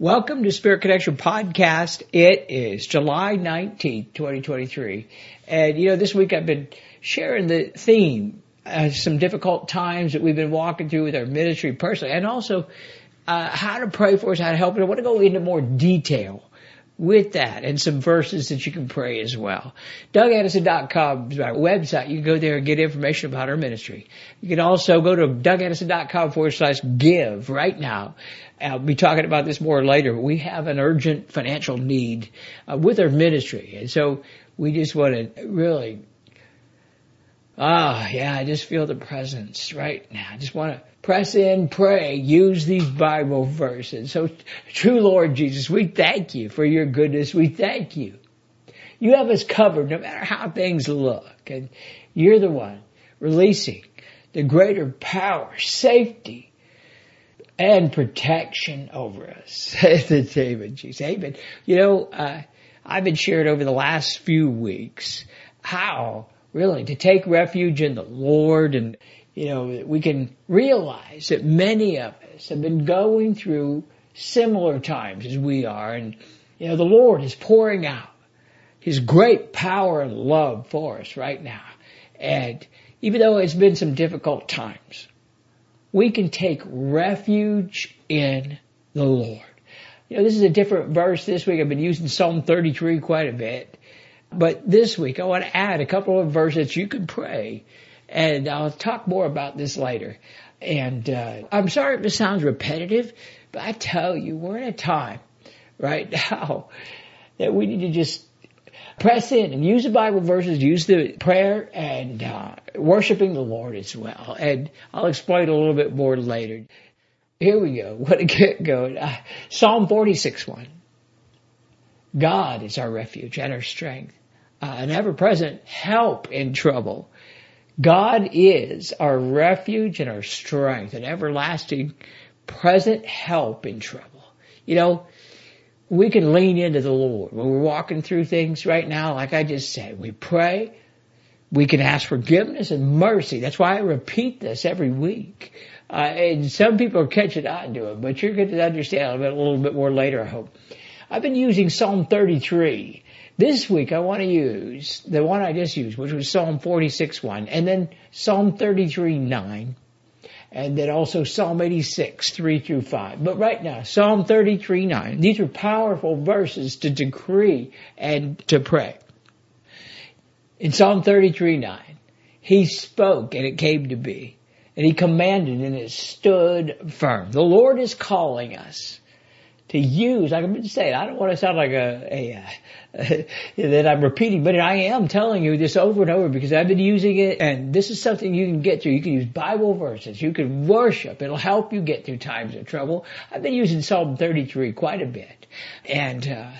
Welcome to Spirit Connection Podcast. It is July 19th, 2023. And you know, this week I've been sharing the theme, uh, some difficult times that we've been walking through with our ministry personally and also, uh, how to pray for us, how to help. us. I want to go into more detail with that and some verses that you can pray as well. DougAddison.com is my website. You can go there and get information about our ministry. You can also go to DougAddison.com forward slash give right now. I'll be talking about this more later, but we have an urgent financial need uh, with our ministry. And so we just want to really, ah, yeah, I just feel the presence right now. I just want to press in, pray, use these Bible verses. So true Lord Jesus, we thank you for your goodness. We thank you. You have us covered no matter how things look. And you're the one releasing the greater power, safety, and protection over us. Of Jesus. Amen. You know, uh, I've been sharing over the last few weeks how really to take refuge in the Lord and you know, we can realize that many of us have been going through similar times as we are and you know, the Lord is pouring out His great power and love for us right now. And even though it's been some difficult times, we can take refuge in the Lord. You know, this is a different verse this week. I've been using Psalm 33 quite a bit. But this week I want to add a couple of verses you can pray. And I'll talk more about this later. And uh, I'm sorry if it sounds repetitive, but I tell you, we're in a time right now that we need to just press in and use the Bible verses, use the prayer and uh, worshiping the Lord as well. And I'll explain a little bit more later. Here we go. What a get going. Uh, Psalm 46 1. God is our refuge and our strength, uh, an ever-present help in trouble. God is our refuge and our strength, an everlasting present help in trouble. You know, we can lean into the Lord when we're walking through things right now. Like I just said, we pray. We can ask forgiveness and mercy. That's why I repeat this every week. Uh, and some people are catching on to it, but you're going to understand a little bit more later, I hope. I've been using Psalm 33. This week I want to use the one I just used, which was Psalm 46 1, and then Psalm 33 9, and then also Psalm 86, 3 through 5. But right now, Psalm 33, 9. These are powerful verses to decree and to pray. In Psalm 33, 9, He spoke and it came to be. And He commanded and it stood firm. The Lord is calling us to use, I've been saying, I don't want to sound like a, a, a that I'm repeating, but I am telling you this over and over because I've been using it and this is something you can get through. You can use Bible verses. You can worship. It'll help you get through times of trouble. I've been using Psalm 33 quite a bit and, uh,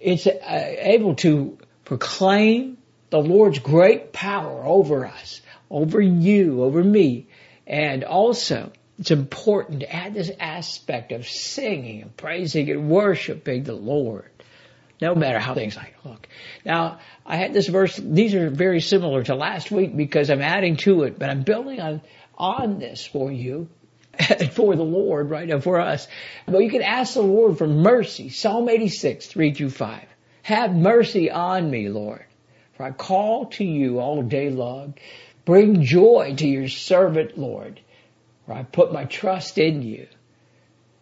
it's uh, able to proclaim the Lord's great power over us, over you, over me, and also it's important to add this aspect of singing and praising and worshiping the Lord, no matter how things might look. Now, I had this verse, these are very similar to last week because I'm adding to it, but I'm building on, on this for you for the Lord, right, and for us. But you can ask the Lord for mercy. Psalm 86, 3 through 5. Have mercy on me, Lord, for I call to you all day long. Bring joy to your servant, Lord I put my trust in you.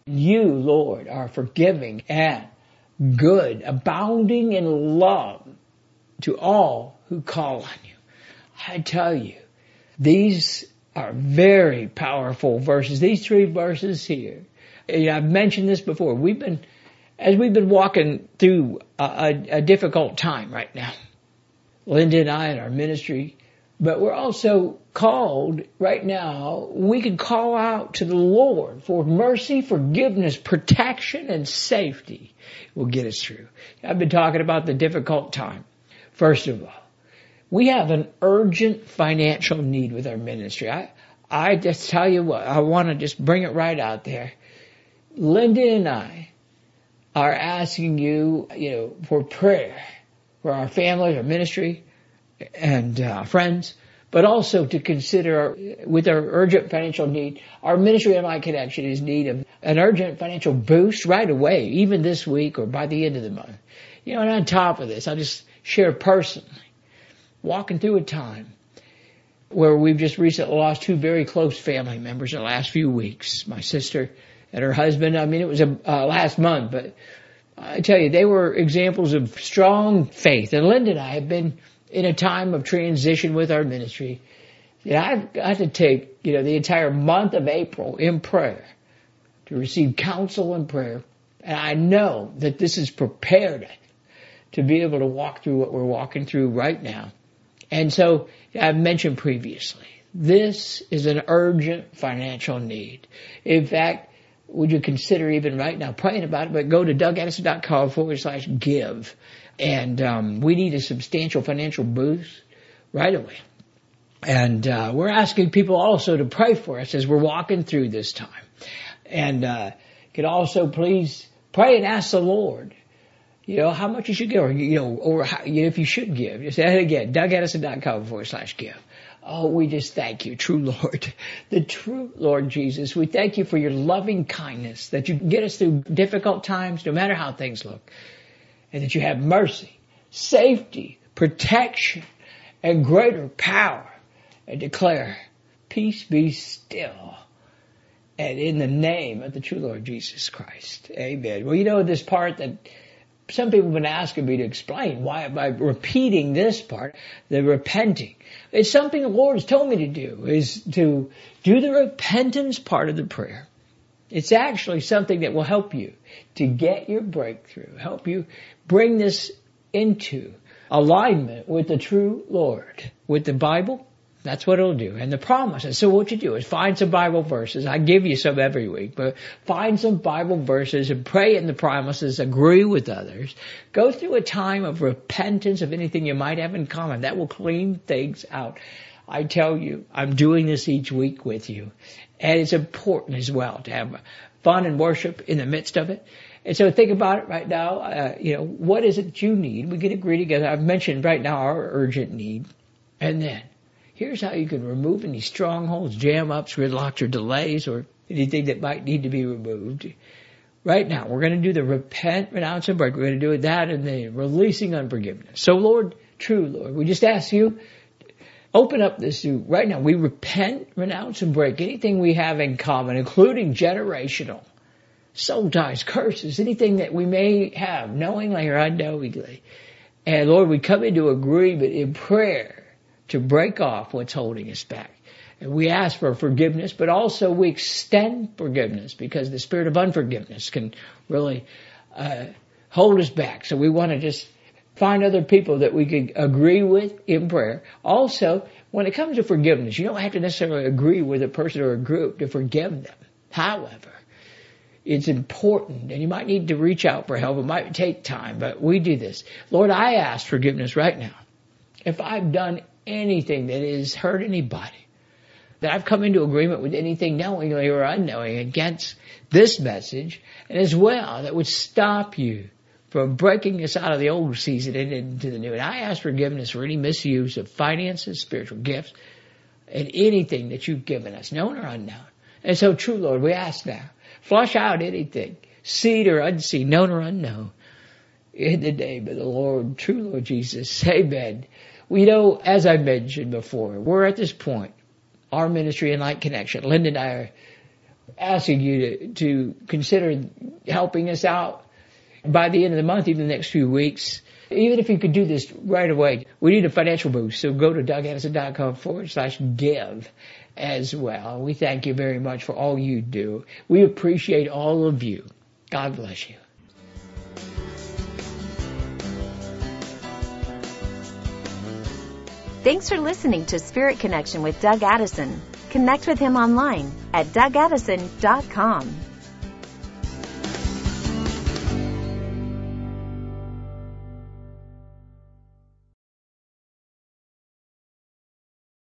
You, Lord, are forgiving and good, abounding in love to all who call on you. I tell you, these are very powerful verses. These three verses here. I've mentioned this before. We've been, as we've been walking through a, a, a difficult time right now, Linda and I and our ministry, But we're also called right now, we can call out to the Lord for mercy, forgiveness, protection, and safety will get us through. I've been talking about the difficult time. First of all, we have an urgent financial need with our ministry. I, I just tell you what, I want to just bring it right out there. Linda and I are asking you, you know, for prayer for our family, our ministry, and uh, friends, but also to consider with our urgent financial need, our ministry and my connection is need of an urgent financial boost right away, even this week or by the end of the month. You know, and on top of this, I'll just share personally, walking through a time where we've just recently lost two very close family members in the last few weeks. My sister and her husband. I mean, it was a uh, last month, but I tell you, they were examples of strong faith. And Linda and I have been in a time of transition with our ministry. Know, I've got to take, you know, the entire month of April in prayer to receive counsel and prayer. And I know that this has prepared to be able to walk through what we're walking through right now. And so I've mentioned previously, this is an urgent financial need. In fact, would you consider even right now praying about it? But go to dougaddison.com forward slash give. And um, we need a substantial financial boost right away. And uh, we're asking people also to pray for us as we're walking through this time. And uh, could also please pray and ask the Lord, you know, how much you should give, or you know, or how, you know, if you should give. Just it again, dougaddison.com forward slash give. Oh, we just thank you, true Lord, the true Lord Jesus. We thank you for your loving kindness that you get us through difficult times, no matter how things look, and that you have mercy, safety, protection, and greater power, and declare, peace be still. And in the name of the true Lord Jesus Christ. Amen. Well, you know this part that some people have been asking me to explain why am I repeating this part, the repenting. It's something the Lord has told me to do, is to do the repentance part of the prayer. It's actually something that will help you to get your breakthrough, help you bring this into alignment with the true Lord, with the Bible, that's what it'll do. And the promises. So what you do is find some Bible verses. I give you some every week, but find some Bible verses and pray in the promises, agree with others. Go through a time of repentance of anything you might have in common. That will clean things out. I tell you, I'm doing this each week with you. And it's important as well to have fun and worship in the midst of it. And so think about it right now. Uh, you know, what is it you need? We can agree together. I've mentioned right now our urgent need. And then Here's how you can remove any strongholds, jam ups, gridlocks, or delays, or anything that might need to be removed. Right now, we're going to do the repent, renounce, and break. We're going to do that in the releasing unforgiveness. So Lord, true Lord, we just ask you, open up this right now. We repent, renounce, and break anything we have in common, including generational soul ties, curses, anything that we may have, knowingly or unknowingly. And Lord, we come into agreement in prayer to break off what's holding us back. And we ask for forgiveness, but also we extend forgiveness because the spirit of unforgiveness can really uh, hold us back. So we want to just find other people that we could agree with in prayer. Also, when it comes to forgiveness, you don't have to necessarily agree with a person or a group to forgive them. However, it's important and you might need to reach out for help. It might take time, but we do this. Lord, I ask forgiveness right now. If I've done anything that has hurt anybody, that I've come into agreement with anything knowingly or unknowing against this message, and as well that would stop you from breaking us out of the old season and into the new. And I ask forgiveness for any misuse of finances, spiritual gifts, and anything that you've given us, known or unknown. And so, true Lord, we ask now, flush out anything, seen or unseen, known or unknown, in the name of the Lord, true Lord Jesus. Amen. We know, as I mentioned before, we're at this point, our ministry InLight Connection. Linda and I are asking you to, to consider helping us out by the end of the month, even the next few weeks. Even if you could do this right away, we need a financial boost. So go to dougaddison.com forward slash give as well. We thank you very much for all you do. We appreciate all of you. God bless you. Thanks for listening to Spirit Connection with Doug Addison. Connect with him online at dougaddison.com.